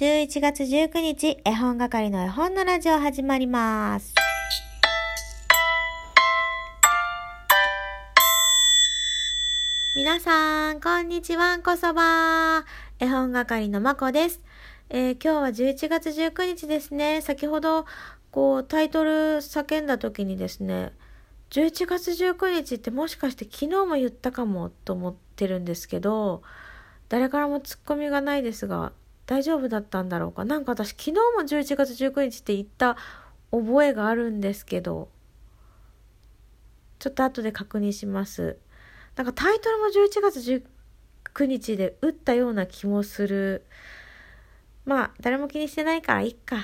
11月19日、絵本係の絵本のラジオ始まります。皆さん、こんにちはこそば。絵本係のまこです。えー今日は11月19日ですね。先ほど、こう、タイトル叫んだ時にですね、11月19日ってもしかして昨日も言ったかもと思ってるんですけど、誰からもツッコミがないですが、大丈夫だったんだろうか？なんか私昨日も11月19日って言った覚えがあるんですけど、ちょっと後で確認します。なんかタイトルも11月19日で打ったような気もする。まあ、誰も気にしてないからいっか。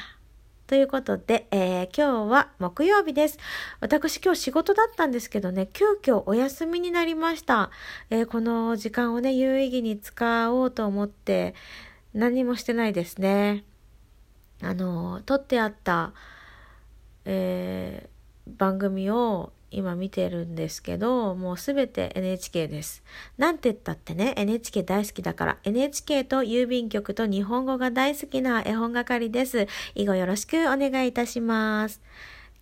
ということで、えー今日は木曜日です。私今日仕事だったんですけどね、急遽お休みになりました。えーこの時間をね、有意義に使おうと思って、何もしてないですね。あの、撮ってあった、えー番組を今見てるんですけど、もうすべて NHK です。なんて言ったってね、NHK 大好きだから、NHK と郵便局と日本語が大好きな絵本係です。以後よろしくお願いいたします。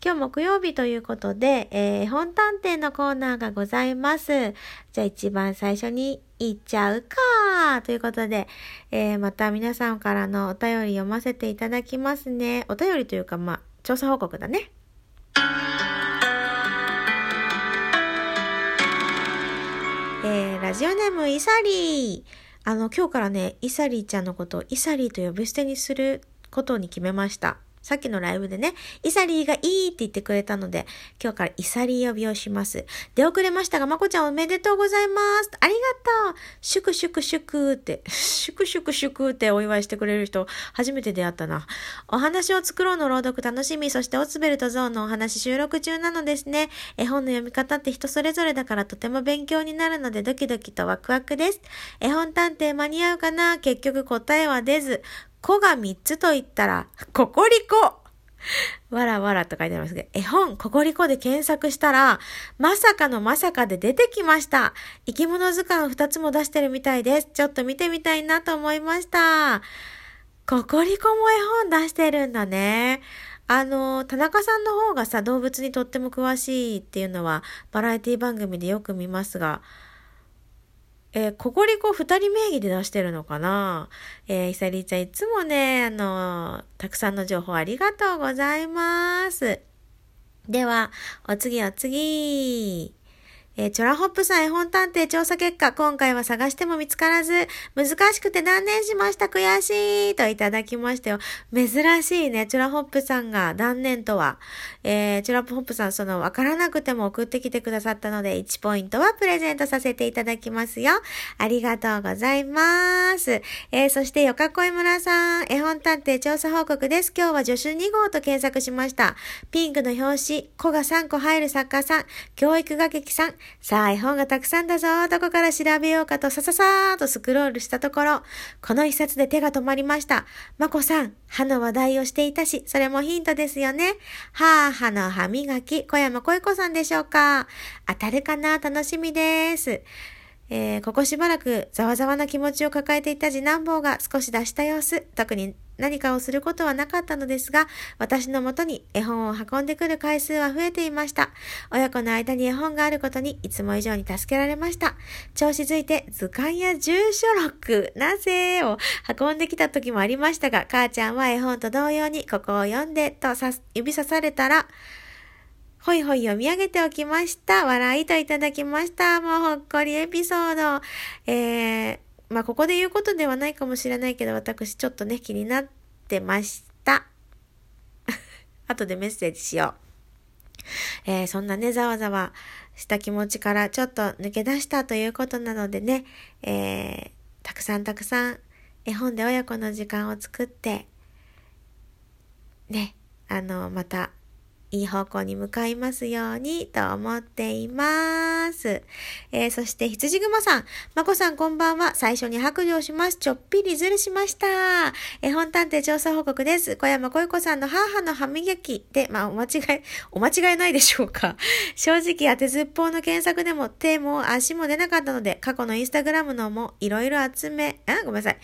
今日木曜日ということで、えー本探偵のコーナーがございます。じゃあ一番最初に行っちゃうかということで、えーまた皆さんからのお便り読ませていただきますね。お便りというか、まあ、調査報告だね。えーラジオネームイサリー。あの、今日からね、イサリーちゃんのことをイサリーと呼び捨てにすることに決めました。さっきのライブでね、イサリーがいいって言ってくれたので、今日からイサリー呼びをします。出遅れましたが、まこちゃんおめでとうございます。ありがとう。祝祝祝って、祝祝祝ってお祝いしてくれる人、初めて出会ったな。お話を作ろうの朗読楽しみ、そしてオツベルトゾーンのお話収録中なのですね。絵本の読み方って人それぞれだからとても勉強になるのでドキドキとワクワクです。絵本探偵間に合うかな？結局答えは出ず。子が3つと言ったら、ココリコわらわらと書いてありますけど、絵本ココリコで検索したら、まさかのまさかで出てきました。生き物図鑑2つも出してるみたいです。ちょっと見てみたいなと思いました。ココリコも絵本出してるんだね。あの、田中さんの方がさ、動物にとっても詳しいっていうのは、バラエティ番組でよく見ますが、えーココリコ二人名義で出してるのかな？えー、イサリーちゃんいつもね、あのたくさんの情報ありがとうございます。では、お次お次。えーチョラホップさん絵本探偵調査結果、今回は探しても見つからず、難しくて断念しました。悔しいといただきましたよ。珍しいね。チョラホップさんが断念とは。えー、チョラホップさん、その、わからなくても送ってきてくださったので、1ポイントはプレゼントさせていただきますよ。ありがとうございます。えー、そして、よかこい村さん、絵本探偵調査報告です。今日は助手2号と検索しました。ピンクの表紙、子が3個入る作家さん、教育画劇さん、さあ、絵本がたくさんだぞ。どこから調べようかと、さささーっとスクロールしたところ、この一冊で手が止まりました。まこさん、歯の話題をしていたし、それもヒントですよね。はー歯の歯磨き、小山恋子さんでしょうか。当たるかな？楽しみです。えーここしばらくざわざわな気持ちを抱えていた次男坊が少し出した様子。特に何かをすることはなかったのですが、私のもとに絵本を運んでくる回数は増えていました。親子の間に絵本があることにいつも以上に助けられました。調子づいて図鑑や住所録、なぜを運んできた時もありましたが、母ちゃんは絵本と同様にここを読んでとさ指さされたら、ほいほい読み上げておきました。笑いといただきました。もうほっこりエピソード。えー、まあ、ここで言うことではないかもしれないけど、私ちょっとね、気になってました。後でメッセージしよう。えー、そんなね、ざわざわした気持ちからちょっと抜け出したということなのでね、えー、たくさんたくさん絵本で親子の時間を作って、ね、あの、また、いい方向に向かいますようにと思っています。えー、そして羊雲さん、まこさんこんばんは。最初に白状します。ちょっぴりずるしました。絵本探偵調査報告です。小山恋子さんの母の歯磨きで、まあ、お間違い、お間違いないでしょうか。正直当てずっぽうの検索でも手も足も出なかったので、過去のインスタグラムのもいろいろ集め、あ、ごめんなさい。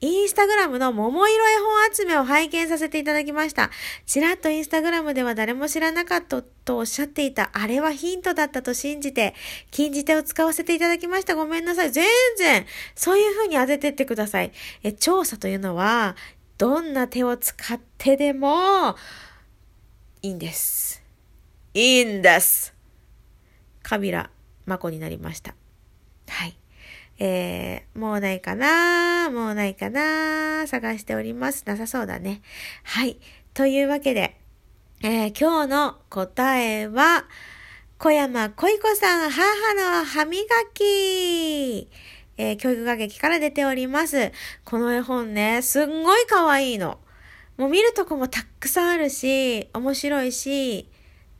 インスタグラムの桃色絵本集めを拝見させていただきました。ちらっとインスタグラムでは誰も知らなかったとおっしゃっていた、あれはヒントだったと信じて、禁じ手を使わせていただきました。ごめんなさい。全然、そういう風に当ててってください。え、調査というのは、どんな手を使ってでも、いいんです。いいんです。カビラ、マコになりました。はい。えー、もうないかなもうないかな探しております。なさそうだね。はい。というわけで、えー、今日の答えは、小山恋子さん、母の歯磨き。えー、教育学劇から出ております。この絵本ね、すんごい可愛いの。もう見るとこもたくさんあるし、面白いし、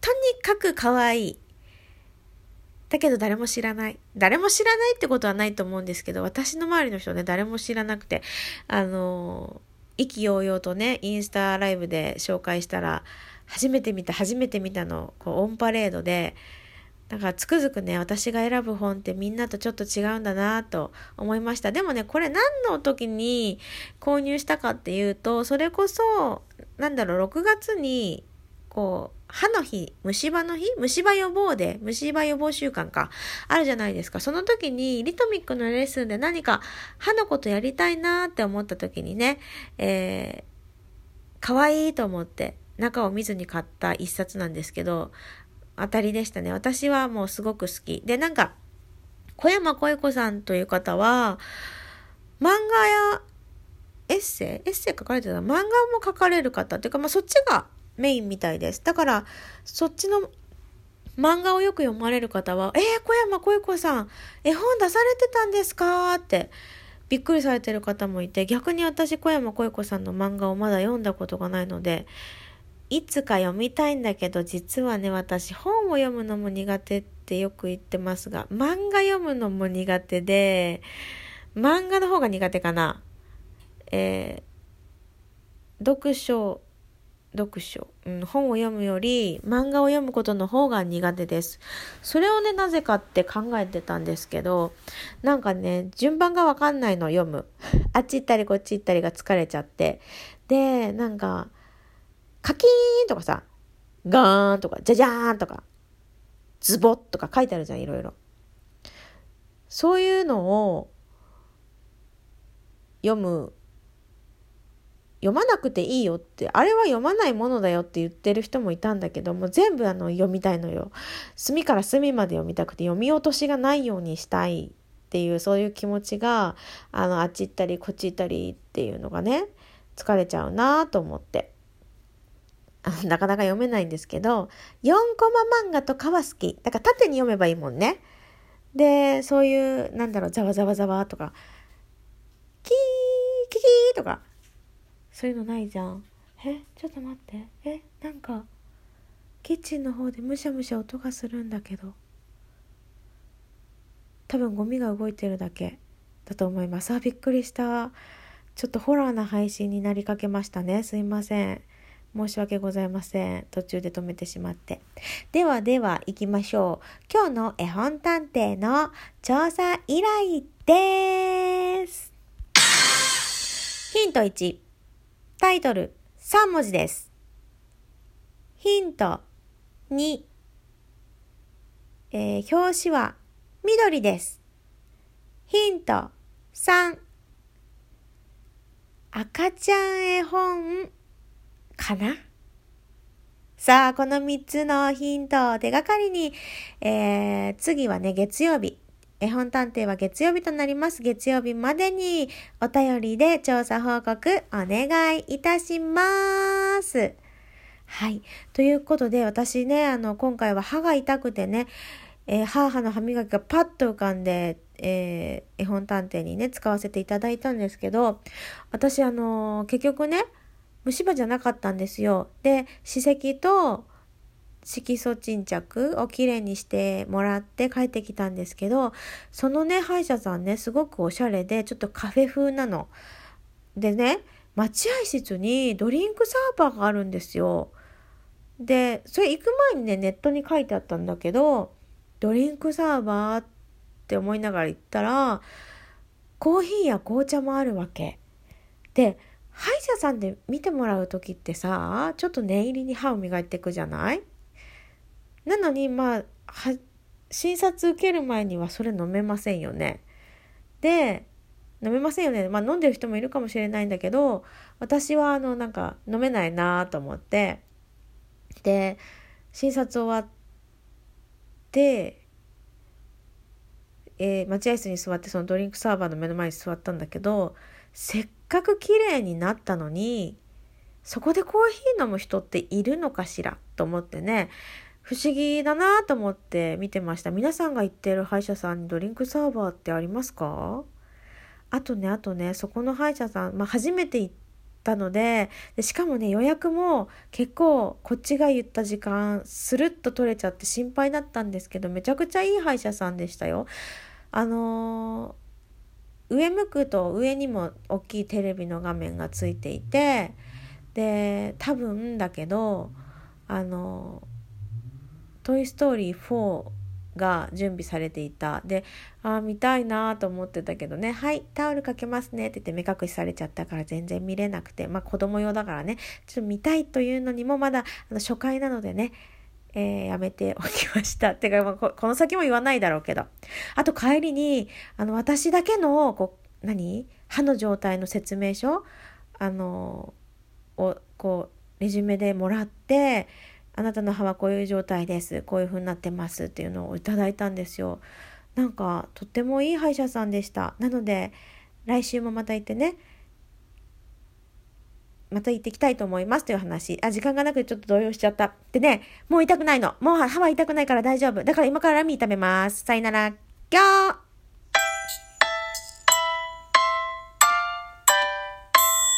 とにかく可愛い。だけど誰も知らない。誰も知らないってことはないと思うんですけど、私の周りの人ね、誰も知らなくて、あの、意気揚々とね、インスタライブで紹介したら、初めて見た、初めて見たの、こう、オンパレードで、だからつくづくね、私が選ぶ本ってみんなとちょっと違うんだなと思いました。でもね、これ何の時に購入したかっていうと、それこそ、なんだろう、6月に、こう、歯の日、虫歯の日？虫歯予防で、虫歯予防週間か。あるじゃないですか。その時に、リトミックのレッスンで何か歯のことやりたいなって思った時にね、えー、可愛いと思って中を見ずに買った一冊なんですけど、当たりでしたね。私はもうすごく好き。で、なんか、小山恋子さんという方は、漫画やエッセイ？エッセイ書かれてた？漫画も書かれる方っていうか、まあそっちがメインみたいです。だから、そっちの漫画をよく読まれる方は、えー、小山恋子さん、絵本出されてたんですか？って、びっくりされてる方もいて、逆に私、小山恋子さんの漫画をまだ読んだことがないので、いつか読みたいんだけど、実はね、私、本を読むのも苦手ってよく言ってますが、漫画読むのも苦手で、漫画の方が苦手かな。えー、読書読書、うん、本を読むより漫画を読むことの方が苦手です。それをね、なぜかって考えてたんですけど、なんかね、順番がわかんないの読む。あっち行ったりこっち行ったりが疲れちゃって。で、なんか、カキーンとかさ、ガーンとか、ジャジャーンとか、ズボッとか書いてあるじゃん、いろいろ。そういうのを読む読まなくていいよって、あれは読まないものだよって言ってる人もいたんだけども、全部あの読みたいのよ。隅から隅まで読みたくて、読み落としがないようにしたいっていう、そういう気持ちが、あの、あっち行ったり、こっち行ったりっていうのがね、疲れちゃうなと思って。なかなか読めないんですけど、4コマ漫画とかは好き。だから縦に読めばいいもんね。で、そういう、なんだろう、ざわざわざわとか、キーキキーとか、そういうのないじゃん。えちょっと待って。えなんかキッチンの方でむしゃむしゃ音がするんだけど。多分ゴミが動いてるだけ。だと思います。あびっくりした。ちょっとホラーな配信になりかけましたね。すいません。申し訳ございません。途中で止めてしまって。ではでは行きましょう。今日の絵本探偵の調査依頼です。ヒント1タイトル3文字です。ヒント2、えー、表紙は緑です。ヒント3、赤ちゃん絵本かな？さあ、この3つのヒントを手がかりに、えー、次はね、月曜日。絵本探偵は月曜日となります。月曜日までにお便りで調査報告お願いいたします。はい。ということで、私ね、あの、今回は歯が痛くてね、えー、母の歯磨きがパッと浮かんで、えー、絵本探偵にね、使わせていただいたんですけど、私、あのー、結局ね、虫歯じゃなかったんですよ。で、歯石と、色素沈着をきれいにしてもらって帰ってきたんですけど、そのね、歯医者さんね、すごくおしゃれで、ちょっとカフェ風なの。でね、待合室にドリンクサーバーがあるんですよ。で、それ行く前にね、ネットに書いてあったんだけど、ドリンクサーバーって思いながら行ったら、コーヒーや紅茶もあるわけ。で歯医者さんで見てもらう時ってさちょっと念入りに歯を磨いていくじゃない？なのにまあ診察受ける前にはそれ飲めませんよね。で飲めませんよね。まあ飲んでる人もいるかもしれないんだけど私はあのなんか飲めないなと思ってで診察終わってえー、待合室に座ってそのドリンクサーバーの目の前に座ったんだけどせっかく綺麗になったのにそこでコーヒー飲む人っているのかしらと思ってね不思議だなと思って見てました皆さんが行ってる歯医者さんにドリンクサーバーってありますか？あとねあとねそこの歯医者さん、まあ、初めて行ったのででしかもね予約も結構こっちが言った時間スルッと取れちゃって心配だったんですけどめちゃくちゃいい歯医者さんでしたよ。あのー、上向くと上にも大きいテレビの画面がついていてで多分だけどあの「トイ・ストーリー4」が準備されていた。であ見たいなと思ってたけどね「はいタオルかけますね」って言って目隠しされちゃったから全然見れなくて。まあ子供用だからね。ちょっと見たいというのにもまだあの初回なのでね。えー、やめておきました。っ てか、まあ、この先も言わないだろうけど。あと帰りに、あの、私だけの、こう、何？歯の状態の説明書？あの、を、こう、レジュメでもらって、あなたの歯はこういう状態です。こういう風になってますっていうのをいただいたんですよ。なんか、とってもいい歯医者さんでした。なので、来週もまた行ってね、また行ってきたいと思いますという話。あ、時間がなくてちょっと動揺しちゃった。でね、もう痛くないの。もう歯は痛くないから大丈夫。だから今からラミー食べます。さよなら。ギョー